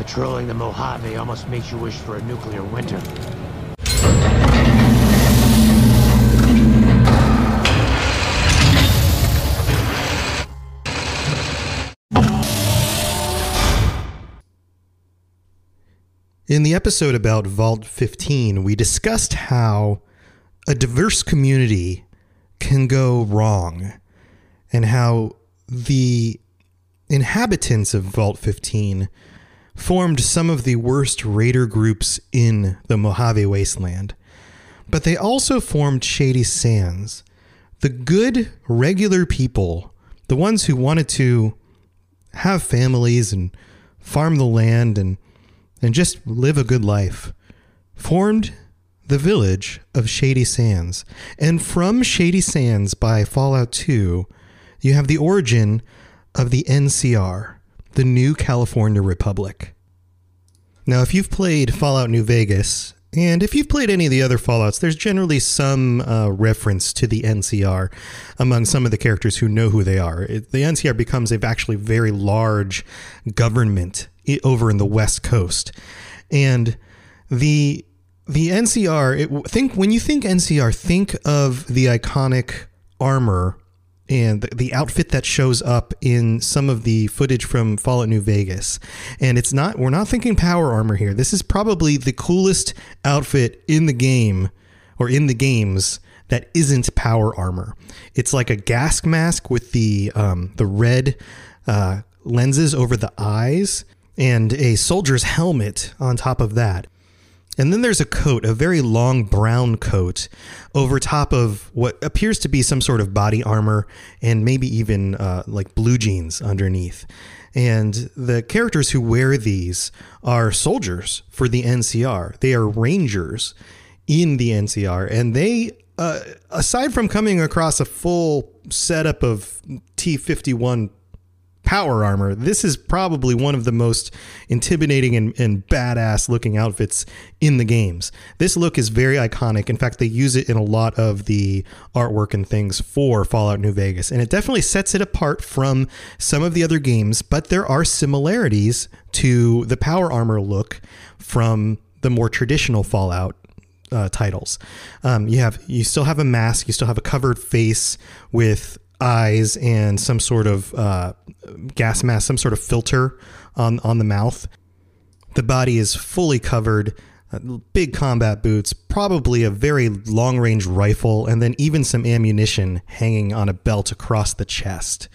Patrolling the Mojave almost makes you wish for a nuclear winter. In the episode about Vault 15, we discussed how a diverse community can go wrong and how the inhabitants of Vault 15 formed some of the worst raider groups in the Mojave Wasteland. But they also formed Shady Sands, the good, regular people, the ones who wanted to have families and farm the land and and just live a good life, formed the village of Shady Sands. And from Shady Sands by Fallout 2, you have the origin of the NCR, the New California Republic. Now, if you've played Fallout New Vegas, and if you've played any of the other Fallouts, there's generally some uh, reference to the NCR among some of the characters who know who they are. It, the NCR becomes a actually very large government over in the West Coast, and the the NCR. It, think when you think NCR, think of the iconic armor and the, the outfit that shows up in some of the footage from Fallout New Vegas. And it's not we're not thinking power armor here. This is probably the coolest outfit in the game or in the games that isn't power armor. It's like a gas mask with the um, the red uh, lenses over the eyes and a soldier's helmet on top of that. And then there's a coat, a very long brown coat, over top of what appears to be some sort of body armor and maybe even uh, like blue jeans underneath. And the characters who wear these are soldiers for the NCR. They are rangers in the NCR. And they, uh, aside from coming across a full setup of T 51 power armor. This is probably one of the most intimidating and, and badass looking outfits in the games. This look is very iconic. In fact, they use it in a lot of the artwork and things for Fallout New Vegas. And it definitely sets it apart from some of the other games, but there are similarities to the power armor look from the more traditional Fallout uh, titles. Um, you have you still have a mask, you still have a covered face with eyes and some sort of uh, gas mask, some sort of filter on on the mouth. The body is fully covered. Uh, big combat boots, probably a very long range rifle, and then even some ammunition hanging on a belt across the chest.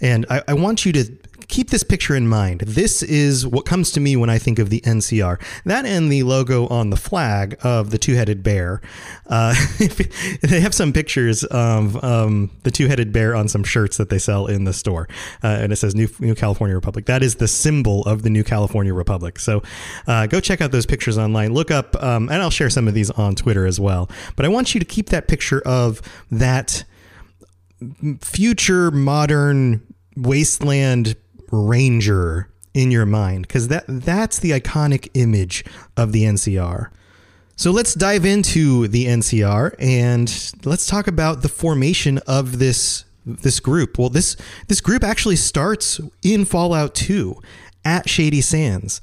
And I, I want you to keep this picture in mind. This is what comes to me when I think of the NCR. That and the logo on the flag of the two-headed bear. Uh, they have some pictures of um, the two-headed bear on some shirts that they sell in the store, uh, and it says New, New California Republic. That is the symbol of the New California Republic. So uh, go check out those pictures online. Look up, um, and I'll share some of these on Twitter as well. But I want you to keep that picture of that future modern wasteland ranger in your mind because that that's the iconic image of the NCR. So let's dive into the NCR and let's talk about the formation of this this group. Well, this this group actually starts in Fallout 2 at Shady Sands.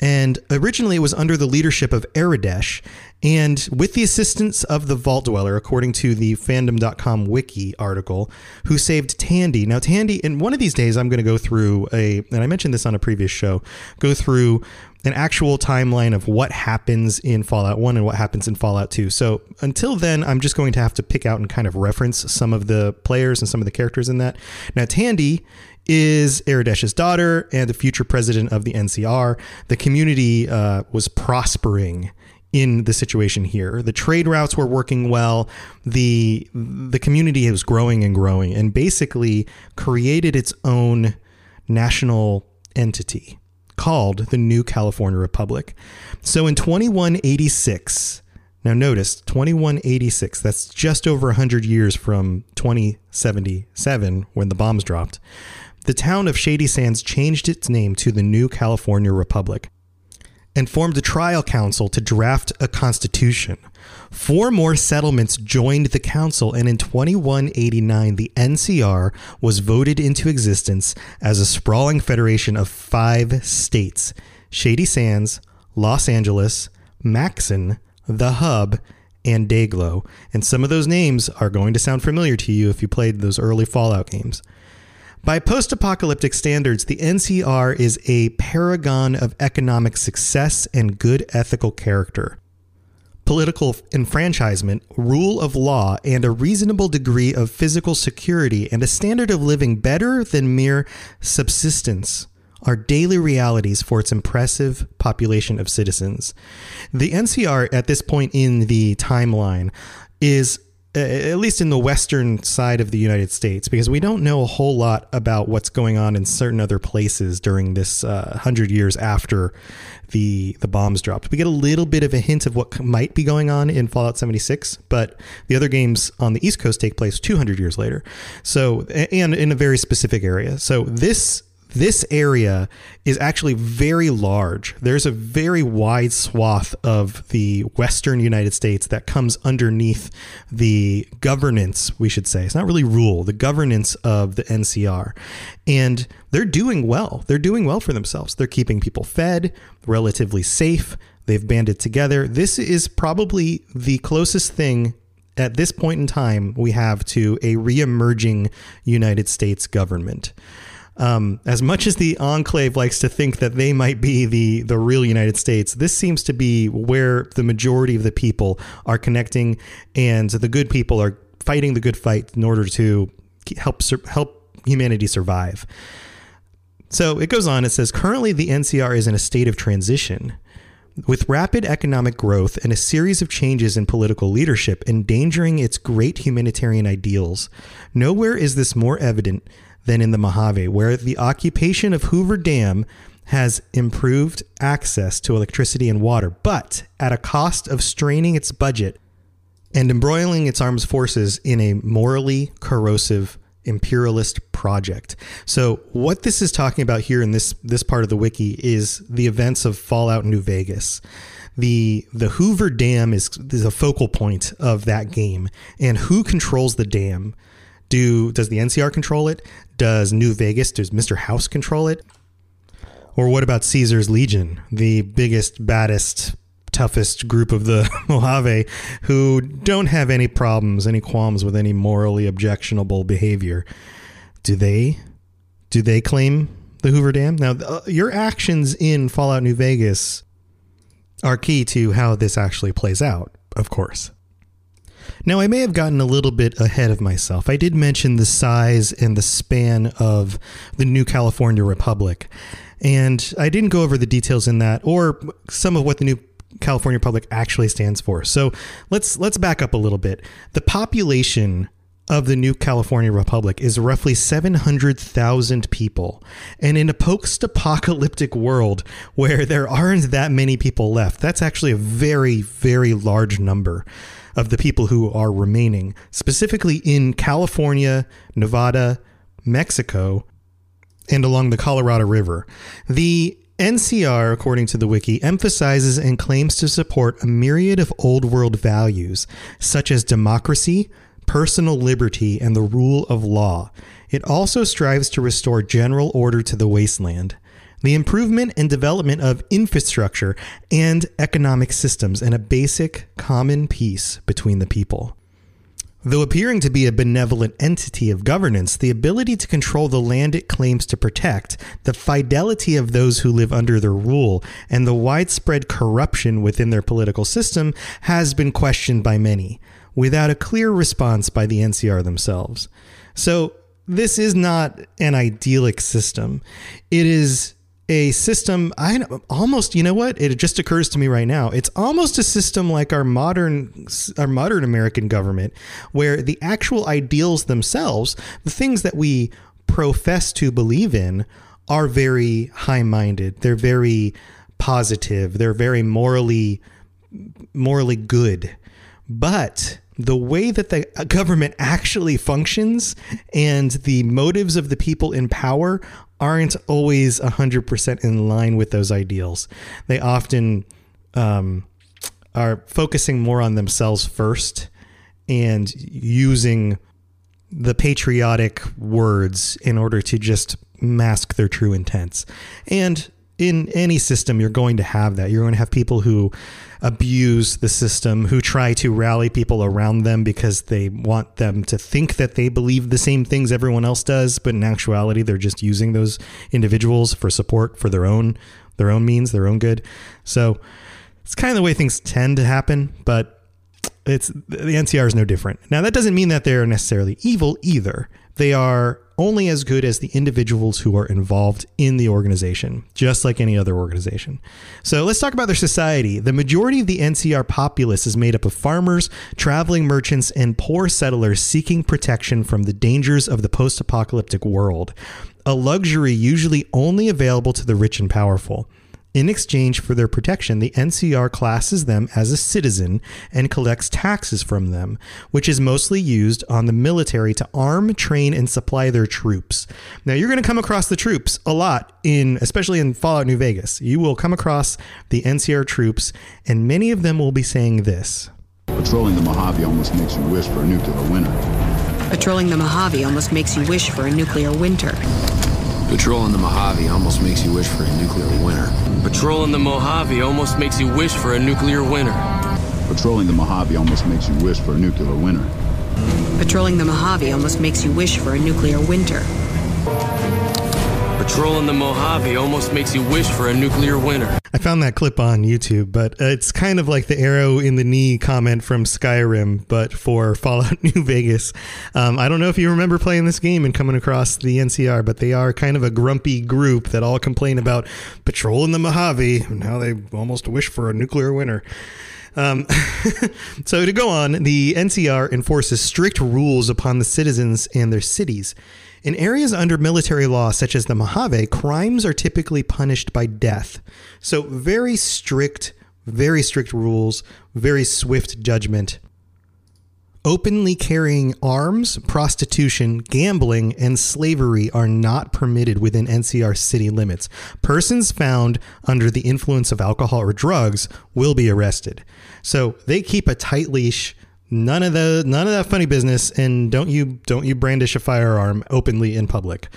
And originally it was under the leadership of Aradesh, and with the assistance of the Vault Dweller, according to the fandom.com wiki article, who saved Tandy. Now, Tandy, in one of these days, I'm going to go through a, and I mentioned this on a previous show, go through an actual timeline of what happens in Fallout 1 and what happens in Fallout 2. So until then, I'm just going to have to pick out and kind of reference some of the players and some of the characters in that. Now, Tandy is Aradesh's daughter and the future president of the NCR. The community uh, was prospering in the situation here. The trade routes were working well. The the community was growing and growing and basically created its own national entity called the New California Republic. So in 2186, now notice 2186, that's just over 100 years from 2077 when the bombs dropped. The town of Shady Sands changed its name to the New California Republic and formed a trial council to draft a constitution. Four more settlements joined the council, and in 2189, the NCR was voted into existence as a sprawling federation of five states Shady Sands, Los Angeles, Maxson, The Hub, and Dayglow. And some of those names are going to sound familiar to you if you played those early Fallout games. By post apocalyptic standards, the NCR is a paragon of economic success and good ethical character. Political enfranchisement, rule of law, and a reasonable degree of physical security and a standard of living better than mere subsistence are daily realities for its impressive population of citizens. The NCR, at this point in the timeline, is at least in the western side of the United States, because we don't know a whole lot about what's going on in certain other places during this uh, hundred years after the the bombs dropped. We get a little bit of a hint of what might be going on in Fallout 76, but the other games on the East Coast take place 200 years later. So, and in a very specific area. So this this area is actually very large. There's a very wide swath of the western United States that comes underneath the governance, we should say. It's not really rule, the governance of the NCR. And they're doing well. They're doing well for themselves. They're keeping people fed, relatively safe. They've banded together. This is probably the closest thing at this point in time we have to a re-emerging United States government. Um, as much as the enclave likes to think that they might be the the real United States, this seems to be where the majority of the people are connecting, and the good people are fighting the good fight in order to help help humanity survive. So it goes on. It says currently the NCR is in a state of transition. With rapid economic growth and a series of changes in political leadership endangering its great humanitarian ideals, nowhere is this more evident than in the Mojave, where the occupation of Hoover Dam has improved access to electricity and water, but at a cost of straining its budget and embroiling its armed forces in a morally corrosive imperialist project. So what this is talking about here in this this part of the wiki is the events of Fallout New Vegas. The the Hoover Dam is, is a focal point of that game and who controls the dam do does the NCR control it? Does New Vegas, does Mr. House control it? Or what about Caesar's Legion, the biggest, baddest, toughest group of the Mojave who don't have any problems, any qualms with any morally objectionable behavior? Do they do they claim the Hoover Dam? Now, uh, your actions in Fallout New Vegas are key to how this actually plays out, of course. Now, I may have gotten a little bit ahead of myself. I did mention the size and the span of the new California Republic, and I didn't go over the details in that or some of what the new California Republic actually stands for. So let's let's back up a little bit. The population of the new California Republic is roughly 700,000 people. And in a post apocalyptic world where there aren't that many people left, that's actually a very, very large number of the people who are remaining, specifically in California, Nevada, Mexico, and along the Colorado River. The NCR, according to the wiki, emphasizes and claims to support a myriad of old world values, such as democracy, personal liberty, and the rule of law. It also strives to restore general order to the wasteland. The improvement and development of infrastructure and economic systems, and a basic common peace between the people. Though appearing to be a benevolent entity of governance, the ability to control the land it claims to protect, the fidelity of those who live under their rule, and the widespread corruption within their political system has been questioned by many, without a clear response by the NCR themselves. So, this is not an idyllic system. It is a system i almost you know what? It just occurs to me right now. It's almost a system like our modern our modern american government where the actual ideals themselves the things that we profess to believe in are very high-minded. They're very positive. They're very morally morally good. But the way that the government actually functions and the motives of the people in power aren't always 100% in line with those ideals. They often um, are focusing more on themselves first and using the patriotic words in order to just mask their true intents. And in any system, you're going to have that. You're going to have people who abuse the system, who try to rally people around them because they want them to think that they believe the same things everyone else does, but in actuality, they're just using those individuals for support for their own their own means, their own good. So it's kind of the way things tend to happen, but it's the NCR is no different. Now that doesn't mean that they're necessarily evil either. They are only as good as the individuals who are involved in the organization, just like any other organization. So let's talk about their society. The majority of the NCR populace is made up of farmers, traveling merchants, and poor settlers seeking protection from the dangers of the post apocalyptic world, a luxury usually only available to the rich and powerful. In exchange for their protection, the NCR classes them as a citizen and collects taxes from them, which is mostly used on the military to arm, train, and supply their troops. Now, you're going to come across the troops a lot in, especially in Fallout New Vegas. You will come across the NCR troops, and many of them will be saying this. Patrolling the Mojave almost makes you wish for a nuclear winter. Patrolling the Mojave almost makes you wish for a nuclear winter. Patrolling the Mojave almost makes you wish for a nuclear winter. Patrolling the Mojave almost makes you wish for a nuclear winter. Patrolling the Mojave almost makes you wish for a nuclear winter. Patrolling the Mojave almost makes you wish for a nuclear winter. Patrolling the Mojave almost makes you wish for a nuclear winter. I found that clip on YouTube, but it's kind of like the arrow in the knee comment from Skyrim, but for Fallout New Vegas. Um, I don't know if you remember playing this game and coming across the NCR, but they are kind of a grumpy group that all complain about patrolling the Mojave and how they almost wish for a nuclear winter. Um, so to go on, the NCR enforces strict rules upon the citizens and their cities. In areas under military law, such as the Mojave, crimes are typically punished by death. So, very strict, very strict rules, very swift judgment. Openly carrying arms, prostitution, gambling, and slavery are not permitted within NCR city limits. Persons found under the influence of alcohol or drugs will be arrested. So they keep a tight leash None of the none of that funny business, and don't you don't you brandish a firearm openly in public.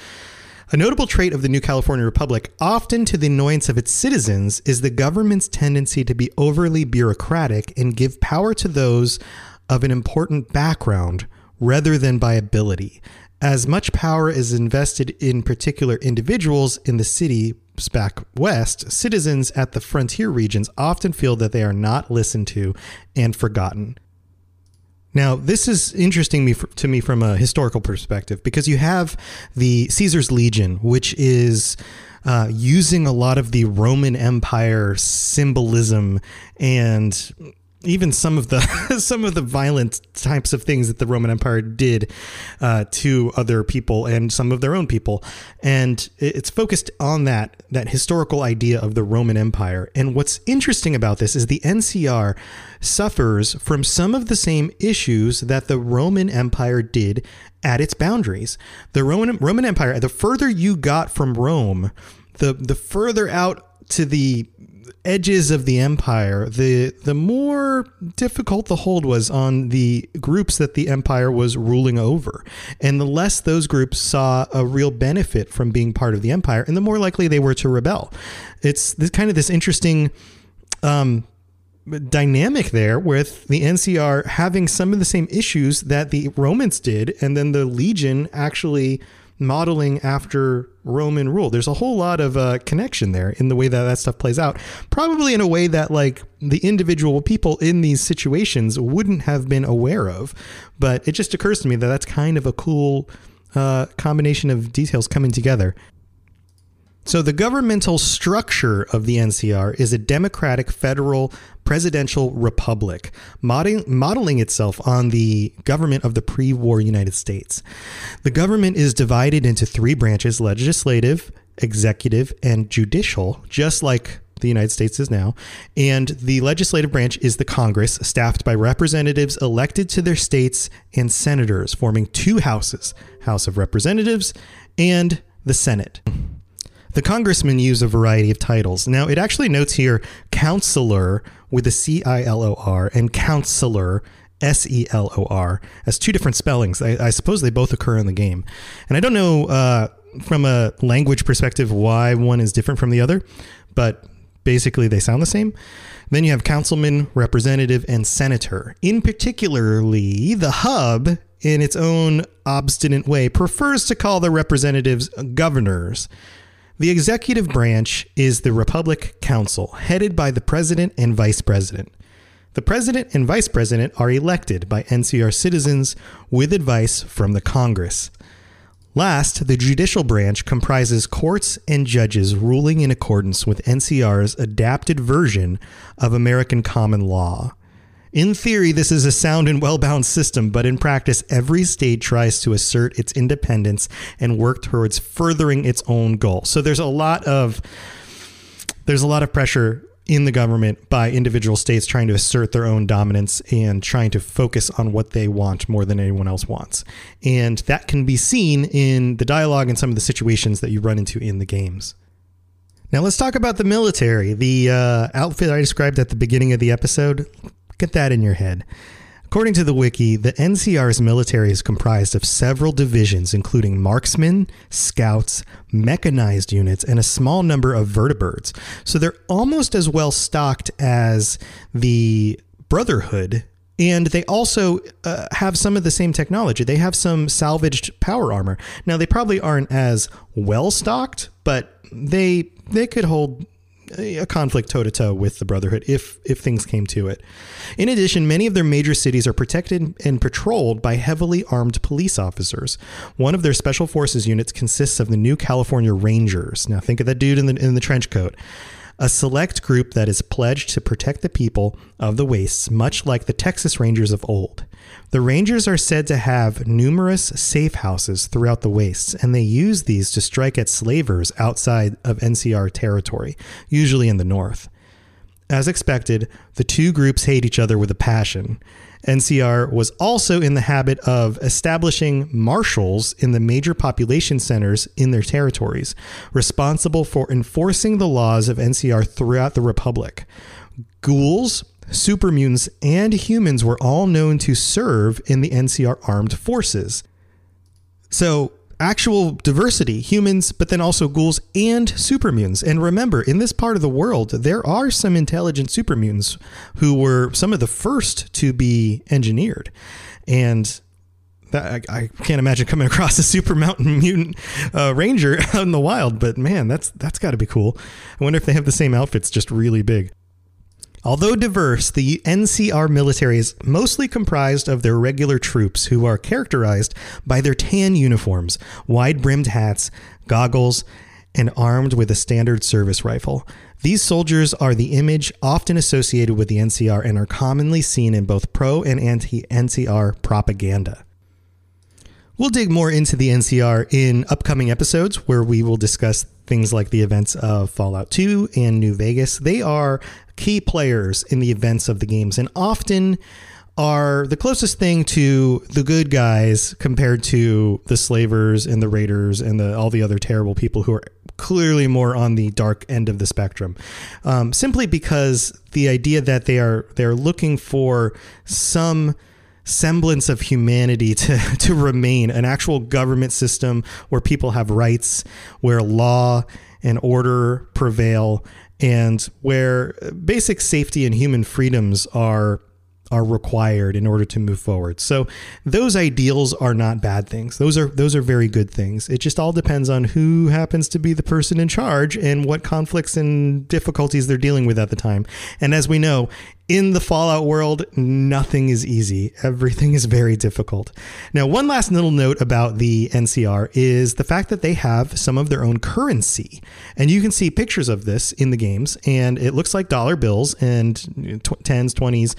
A notable trait of the new California Republic, often to the annoyance of its citizens, is the government's tendency to be overly bureaucratic and give power to those of an important background rather than by ability. As much power is invested in particular individuals in the city back west, citizens at the frontier regions often feel that they are not listened to and forgotten. Now, this is interesting to me from a historical perspective because you have the Caesar's Legion, which is uh, using a lot of the Roman Empire symbolism and even some of the some of the violent types of things that the Roman Empire did uh, to other people and some of their own people, and it's focused on that that historical idea of the Roman Empire. And what's interesting about this is the NCR suffers from some of the same issues that the Roman Empire did at its boundaries. The Roman Roman Empire, the further you got from Rome, the the further out to the edges of the empire, the the more difficult the hold was on the groups that the empire was ruling over, and the less those groups saw a real benefit from being part of the empire, and the more likely they were to rebel. It's this kind of this interesting. Um, dynamic there with the NCR having some of the same issues that the Romans did, and then the Legion actually modeling after Roman rule. There's a whole lot of uh, connection there in the way that that stuff plays out. Probably in a way that like the individual people in these situations wouldn't have been aware of. But it just occurs to me that that's kind of a cool uh, combination of details coming together. So, the governmental structure of the NCR is a democratic federal presidential republic, modeling itself on the government of the pre war United States. The government is divided into three branches legislative, executive, and judicial, just like the United States is now. And the legislative branch is the Congress, staffed by representatives elected to their states and senators, forming two houses House of Representatives and the Senate. The congressmen use a variety of titles. Now, it actually notes here counselor with a C I L O R and counselor S E L O R as two different spellings. I, I, suppose they both occur in the game. And I don't know uh, from a language perspective why one is different from the other, but basically they sound the same. Then you have councilman, representative, and senator. In particularly, the hub, in its own obstinate way, prefers to call the representatives governors. The executive branch is the Republic Council, headed by the president and vice president. The president and vice president are elected by NCR citizens with advice from the Congress. Last, the judicial branch comprises courts and judges ruling in accordance with NCR's adapted version of American common law. In theory, this is a sound and well balanced system, but in practice, every state tries to assert its independence and work towards furthering its own goal. So there's a lot of there's a lot of pressure in the government by individual states trying to assert their own dominance and trying to focus on what they want more than anyone else wants. And that can be seen in the dialogue and some of the situations that you run into in the games. Now let's talk about the military. The uh, outfit I described at the beginning of the episode Get that in your head. According to the wiki, the NCR's military is comprised of several divisions, including marksmen, scouts, mechanized units, and a small number of vertibirds. So they're almost as well stocked as the Brotherhood. And they also uh, have some of the same technology. They have some salvaged power armor. Now, they probably aren't as well stocked, but they they could hold a conflict toe to toe with the Brotherhood if if things came to it. In addition, many of their major cities are protected and patrolled by heavily armed police officers. One of their special forces units consists of the New California Rangers. Now think of that dude in the in the trench coat a select group that is pledged to protect the people of the wastes, much like the Texas Rangers of old. The Rangers are said to have numerous safe houses throughout the wastes, and they use these to strike at slavers outside of NCR territory, usually in the north. As expected, the two groups hate each other with a passion. NCR was also in the habit of establishing marshals in the major population centers in their territories, responsible for enforcing the laws of NCR throughout the Republic. Ghouls, super mutants, and humans were all known to serve in the NCR armed forces. So, actual diversity, humans, but then also ghouls and super mutants. And remember, in this part of the world, there are some intelligent super mutants who were some of the first to be engineered. And that, I, I can't imagine coming across a super mountain mutant uh, ranger out in the wild, but man, that's that's got to be cool. I wonder if they have the same outfits, just really big. Although diverse, the NCR military is mostly comprised of their regular troops who are characterized by their tan uniforms, wide brimmed hats, goggles, and armed with a standard service rifle. These soldiers are the image often associated with the NCR and are commonly seen in both pro and anti NCR propaganda. We'll dig more into the NCR in upcoming episodes where we will discuss things like the events of Fallout 2 and New Vegas. They are key players in the events of the games and often are the closest thing to the good guys compared to the slavers and the raiders and the, all the other terrible people who are clearly more on the dark end of the spectrum. Um, simply because the idea that they are they're looking for some semblance of humanity to, to remain an actual government system where people have rights, where law and order prevail, and where basic safety and human freedoms are are required in order to move forward. So those ideals are not bad things. Those are those are very good things. It just all depends on who happens to be the person in charge and what conflicts and difficulties they're dealing with at the time. And as we know, in the Fallout world, nothing is easy. Everything is very difficult. Now, one last little note about the NCR is the fact that they have some of their own currency. And you can see pictures of this in the games, and it looks like dollar bills and tw- 10s, 20s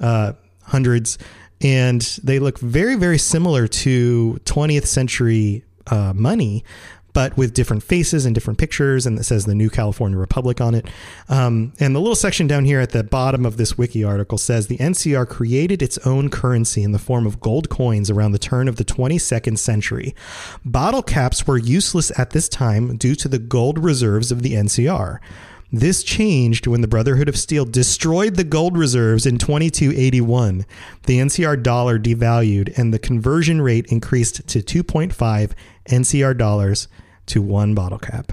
uh, hundreds, and they look very, very similar to 20th century uh, money, but with different faces and different pictures, and it says the New California Republic on it. Um, and the little section down here at the bottom of this wiki article says the NCR created its own currency in the form of gold coins around the turn of the 22nd century. Bottle caps were useless at this time due to the gold reserves of the NCR. This changed when the Brotherhood of Steel destroyed the gold reserves in 2281. The NCR dollar devalued and the conversion rate increased to 2.5 NCR dollars to one bottle cap.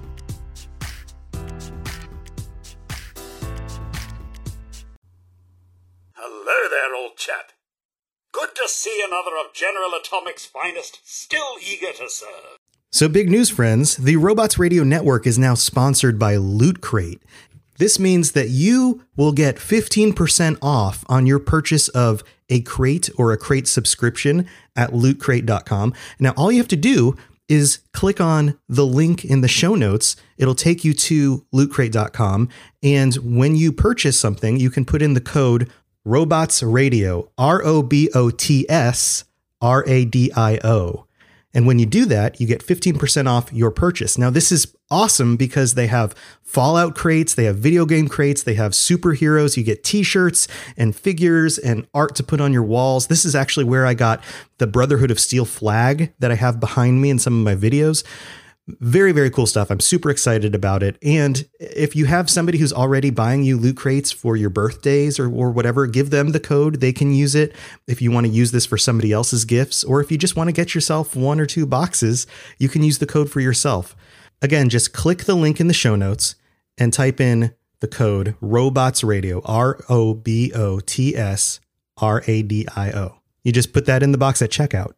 Good to see another of General Atomic's finest, still eager to serve. So, big news, friends. The Robots Radio Network is now sponsored by Loot Crate. This means that you will get 15% off on your purchase of a crate or a crate subscription at lootcrate.com. Now, all you have to do is click on the link in the show notes. It'll take you to lootcrate.com. And when you purchase something, you can put in the code Robots Radio, R O B O T S R A D I O. And when you do that, you get 15% off your purchase. Now, this is awesome because they have Fallout crates, they have video game crates, they have superheroes. You get t shirts and figures and art to put on your walls. This is actually where I got the Brotherhood of Steel flag that I have behind me in some of my videos. Very, very cool stuff. I'm super excited about it. And if you have somebody who's already buying you loot crates for your birthdays or, or whatever, give them the code. They can use it if you want to use this for somebody else's gifts. Or if you just want to get yourself one or two boxes, you can use the code for yourself. Again, just click the link in the show notes and type in the code Robots Radio, R O B O T S R A D I O. You just put that in the box at checkout.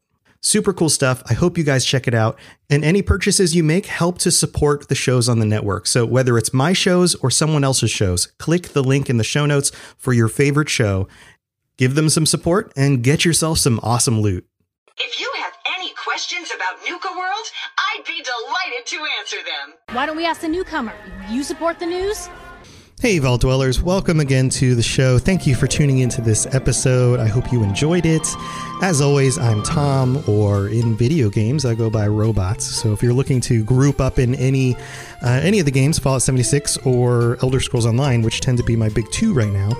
Super cool stuff. I hope you guys check it out. And any purchases you make help to support the shows on the network. So whether it's my shows or someone else's shows, click the link in the show notes for your favorite show. Give them some support and get yourself some awesome loot. If you have any questions about Nuka World, I'd be delighted to answer them. Why don't we ask the newcomer? You support the news? Hey, Vault Dwellers, welcome again to the show. Thank you for tuning into this episode. I hope you enjoyed it. As always, I'm Tom, or in video games, I go by Robots. So if you're looking to group up in any uh, any of the games, Fallout 76 or Elder Scrolls Online, which tend to be my big two right now,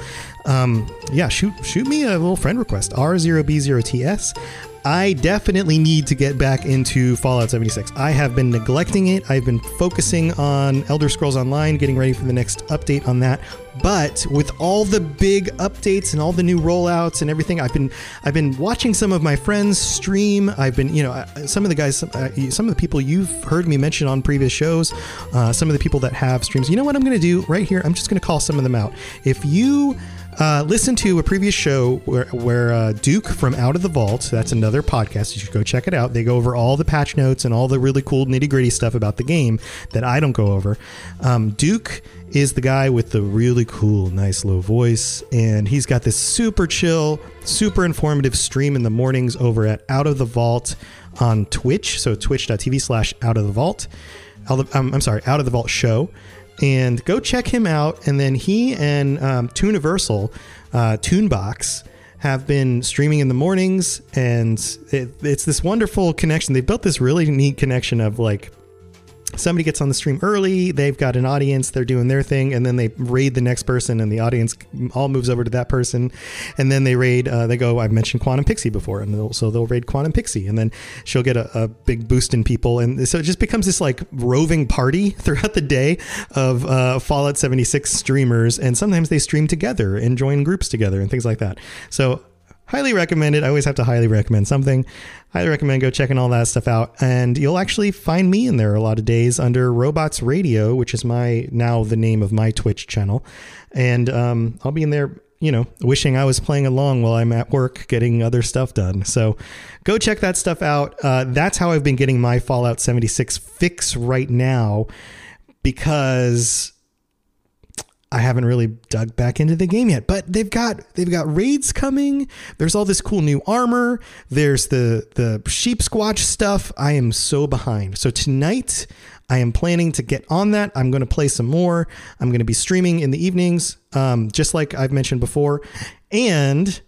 um, yeah, shoot shoot me a little friend request, R0B0TS. I definitely need to get back into Fallout 76. I have been neglecting it. I've been focusing on Elder Scrolls Online, getting ready for the next update on that. But with all the big updates and all the new rollouts and everything, I've been I've been watching some of my friends stream. I've been, you know, some of the guys, uh, some of the people you've heard me mention on previous shows, uh, some of the people that have streams. You know what I'm going to do right here? I'm just going to call some of them out. If you uh, listen to a previous show where, where uh, Duke from Out of the Vault, that's another podcast, you should go check it out. They go over all the patch notes and all the really cool nitty gritty stuff about the game that I don't go over. Um, Duke is the guy with the really cool, nice low voice, and he's got this super chill, super informative stream in the mornings over at Out of the Vault on Twitch. So twitch.tv slash Out of the Vault. I'm sorry, Out of the Vault show and go check him out. And then he and um, Tuniversal, uh, have been streaming in the mornings, and it, it's this wonderful connection. They built this really neat connection of like somebody gets on the stream early, they've got an audience, they're doing their thing, and then they raid the next person, and the audience all moves over to that person, and then they raid. Uh, they go. I've mentioned Quantum Pixie before, and they'll, so they'll raid Quantum Pixie, and then she'll get a, a, big boost in people, and so it just becomes this like roving party throughout the day of uh, Fallout 76 streamers, and sometimes they stream together and join groups together and things like that. So highly recommend it. I always have to highly recommend something. Highly recommend go checking all that stuff out. And you'll actually find me in there a lot of days under Robots Radio, which is my now the name of my Twitch channel. And um, I'll be in there, you know, wishing I was playing along while I'm at work getting other stuff done. So go check that stuff out. Uh, that's how I've been getting my Fallout 76 fix right now because I haven't really dug back into the game yet, but they've got they've got raids coming. There's all this cool new armor. There's the the Sheepsquatch stuff. I am so behind. So tonight I am planning to get on that. I'm going to play some more. I'm going to be streaming in the evenings, um, just like I've mentioned before. And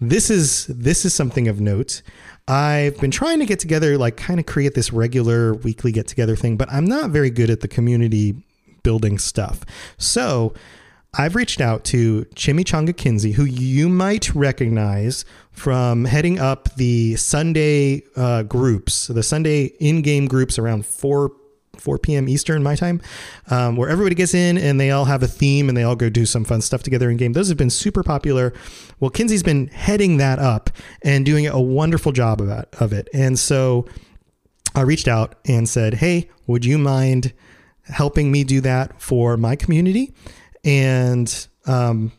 this is this is something of note. I've been trying to get together, like kind of create this regular weekly get together thing, but I'm not very good at the community building stuff. So I've reached out to Chimichanga Kinsey, who you might recognize from heading up the Sunday uh, groups, the Sunday in-game groups around four 4 p.m. Eastern, my time, um, where everybody gets in and they all have a theme and they all go do some fun stuff together in game. Those have been super popular. Well, Kinsey's been heading that up and doing a wonderful job of it. And so I reached out and said, Hey, would you mind helping me do that for my community. And um,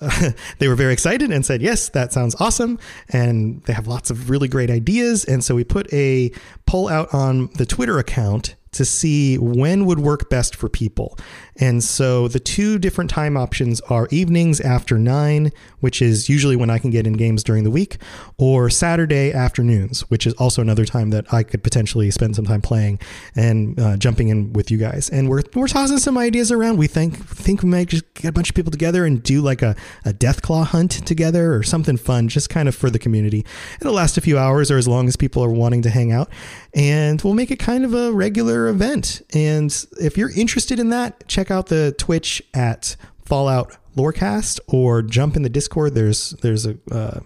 they were very excited and said, Yes, that sounds awesome. And they have lots of really great ideas. And so we put a poll out on the Twitter account to see when would work best for people. And so the two different time options are evenings after nine, which is usually when I can get in games during the week, or Saturday afternoons, which is also another time that I could potentially spend some time playing and uh, jumping in with you guys. And we're, we're tossing some ideas around. We think think we might just get a bunch of people together and do like a, a Deathclaw hunt together or something fun, just kind of for the community. It'll last a few hours or as long as people are wanting to hang out. And we'll make it kind of a regular event. And if you're interested in that, check out the Twitch at Fallout Lorecast or jump in the Discord. There's there's a uh,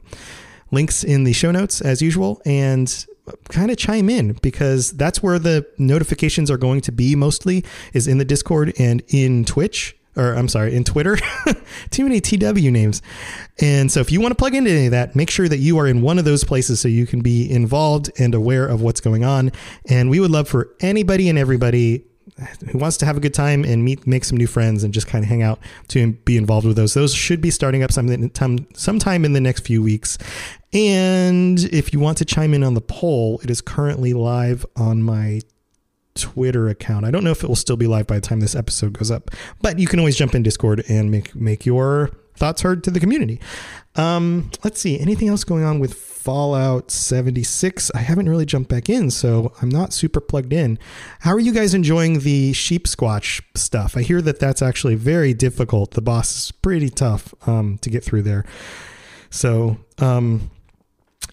links in the show notes as usual, and kind of chime in because that's where the notifications are going to be mostly is in the Discord and in Twitch or I'm sorry, in Twitter. Too many TW names. And so if you want to plug into any of that, make sure that you are in one of those places so you can be involved and aware of what's going on. And we would love for anybody and everybody who wants to have a good time and meet, make some new friends and just kind of hang out to be involved with those. Those should be starting up sometime, sometime in the next few weeks. And if you want to chime in on the poll, it is currently live on my Twitter account. I don't know if it will still be live by the time this episode goes up, but you can always jump in Discord and make make your thoughts heard to the community. Um, let's see, anything else going on with Fallout 76. I haven't really jumped back in, so I'm not super plugged in. How are you guys enjoying the Sheepsquatch stuff? I hear that that's actually very difficult. The boss is pretty tough um, to get through there. So, um,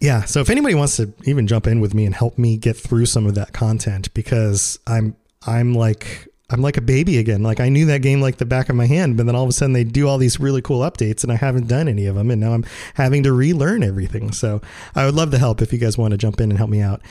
yeah. So if anybody wants to even jump in with me and help me get through some of that content, because I'm I'm like I'm like a baby again. Like I knew that game like the back of my hand, but then all of a sudden they do all these really cool updates and I haven't done any of them and now I'm having to relearn everything. So I would love the help if you guys want to jump in and help me out.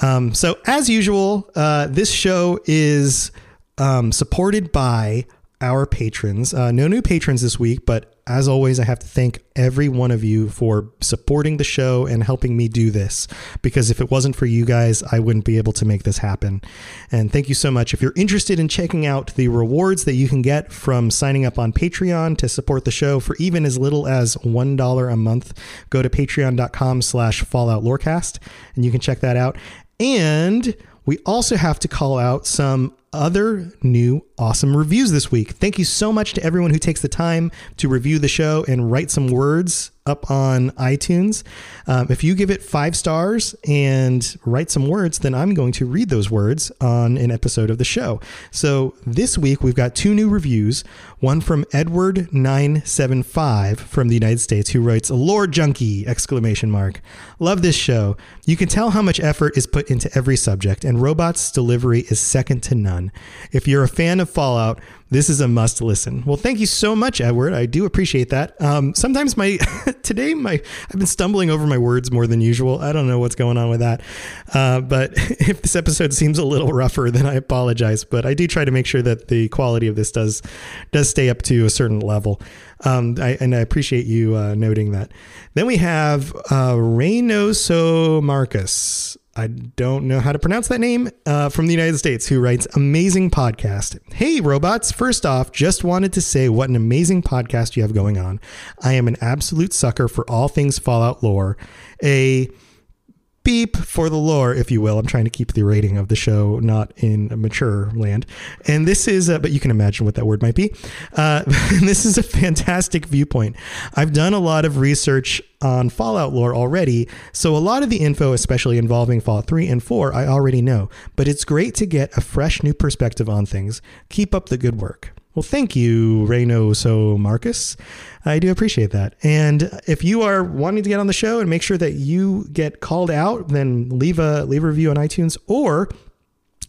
Um, so as usual, uh, this show is um, supported by our patrons. Uh, no new patrons this week, but as always, I have to thank every one of you for supporting the show and helping me do this. Because if it wasn't for you guys, I wouldn't be able to make this happen. And thank you so much. If you're interested in checking out the rewards that you can get from signing up on Patreon to support the show for even as little as $1 a month, go to patreon.com slash fallout lorecast and you can check that out. And we also have to call out some other new awesome reviews this week. Thank you so much to everyone who takes the time to review the show and write some words up on iTunes. Um, if you give it five stars and write some words, then I'm going to read those words on an episode of the show. So this week we've got two new reviews. One from Edward975 from the United States who writes, Lore Junkie! Exclamation mark. Love this show. You can tell how much effort is put into every subject, and Robot's delivery is second to none. If you're a fan of Fallout, this is a must listen. Well, thank you so much, Edward. I do appreciate that. Um, sometimes my today my I've been stumbling over my words more than usual. I don't know what's going on with that. Uh, but if this episode seems a little rougher, then I apologize. But I do try to make sure that the quality of this does does stay up to a certain level. Um, I, and I appreciate you uh, noting that. Then we have uh, Reynoso Marcus. I don't know how to pronounce that name, uh, from the United States, who writes amazing podcast. Hey, robots. First off, just wanted to say what an amazing podcast you have going on. I am an absolute sucker for all things Fallout lore. A beep for the lore, if you will. I'm trying to keep the rating of the show not in a mature land. And this is, but you can imagine what that word might be. Uh, this is a fantastic viewpoint. I've done a lot of research on Fallout lore already, so a lot of the info, especially involving Fallout 3 and 4, I already know. But it's great to get a fresh new perspective on things. Keep up the good work. Well, thank you, Reynoso Marcus. I do appreciate that. And if you are wanting to get on the show and make sure that you get called out, then leave a leave a review on iTunes or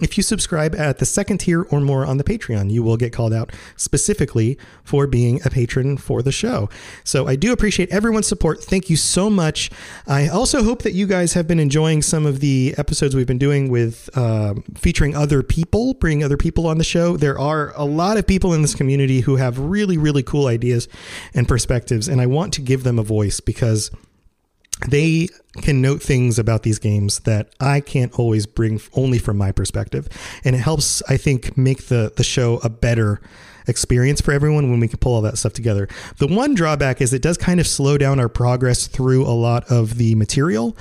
if you subscribe at the second tier or more on the Patreon, you will get called out specifically for being a patron for the show. So I do appreciate everyone's support. Thank you so much. I also hope that you guys have been enjoying some of the episodes we've been doing with uh, featuring other people, bringing other people on the show. There are a lot of people in this community who have really, really cool ideas and perspectives, and I want to give them a voice because they can note things about these games that I can't always bring only from my perspective. And it helps, I think, make the, the show a better experience for everyone when we can pull all that stuff together. The one drawback is it does kind of slow down our progress through a lot of the material.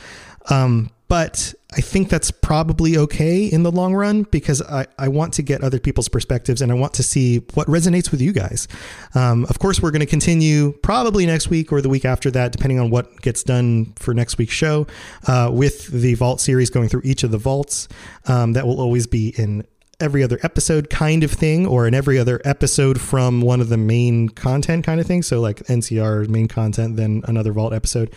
Um, but I think that's probably okay in the long run because I, I want to get other people's perspectives and I want to see what resonates with you guys. Um, of course, we're going to continue probably next week or the week after that, depending on what gets done for next week's show, uh, with the Vault series going through each of the vaults. Um, that will always be in every other episode kind of thing or in every other episode from one of the main content kind of thing. So like ncr main content then another vault episode.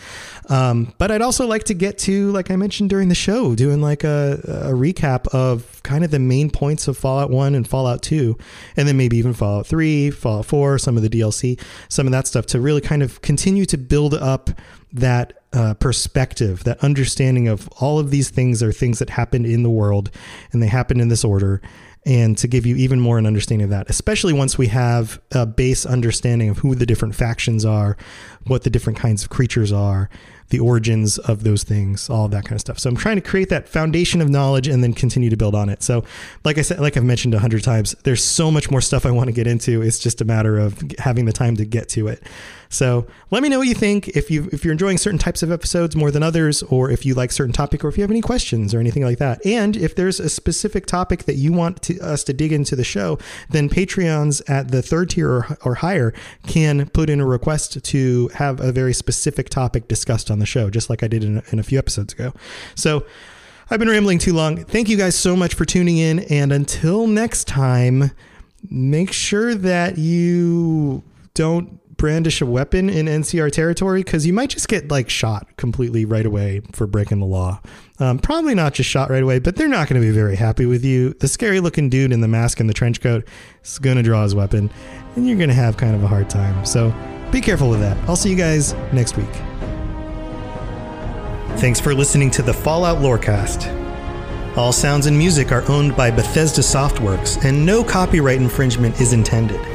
Um, but i'd also like to get to like i mentioned during the show doing like a, a recap of kind of the main points of fallout 1 and fallout 2 and then maybe even fallout 3 fallout 4 some of the dlc some of that stuff to really kind of continue to build up that uh, perspective, that understanding of all of these things are things that happened in the world and they happen in this order. And to give you even more an understanding of that, especially once we have a base understanding of who the different factions are, what the different kinds of creatures are, the origins of those things, all of that kind of stuff. So I'm trying to create that foundation of knowledge and then continue to build on it. So, like I said, like I've mentioned a hundred times, there's so much more stuff I want to get into. It's just a matter of having the time to get to it. So let me know what you think. If you if you're enjoying certain types of episodes more than others, or if you like certain topic, or if you have any questions or anything like that. And if there's a specific topic that you want to, us to dig into the show, then Patreons at the third tier or, or higher can put in a request to have a very specific topic discussed on the show, just like I did in, in a few episodes ago. So I've been rambling too long. Thank you guys so much for tuning in. And until next time, make sure that you don't brandish a weapon in NCR territory because you might just get like shot completely right away for breaking the law. Um, probably not just shot right away, but they're not going to be very happy with you. The scary looking dude in the mask and the trench coat is going to draw his weapon, and you're going to have kind of a hard time. So be careful with that. I'll see you guys next week. Thanks for listening to the Fallout Lorecast. All sounds and music are owned by Bethesda Softworks, and no copyright infringement is intended.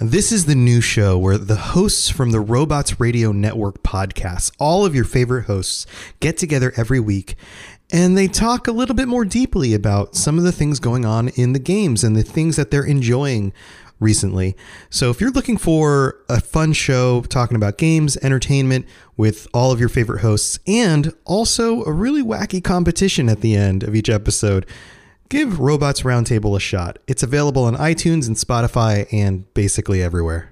This is the new show where the hosts from the Robots Radio Network podcasts, all of your favorite hosts, get together every week and they talk a little bit more deeply about some of the things going on in the games and the things that they're enjoying recently. So if you're looking for a fun show talking about games, entertainment with all of your favorite hosts, and also a really wacky competition at the end of each episode, give Robots Roundtable a shot. It's available on iTunes and Spotify and basically everywhere.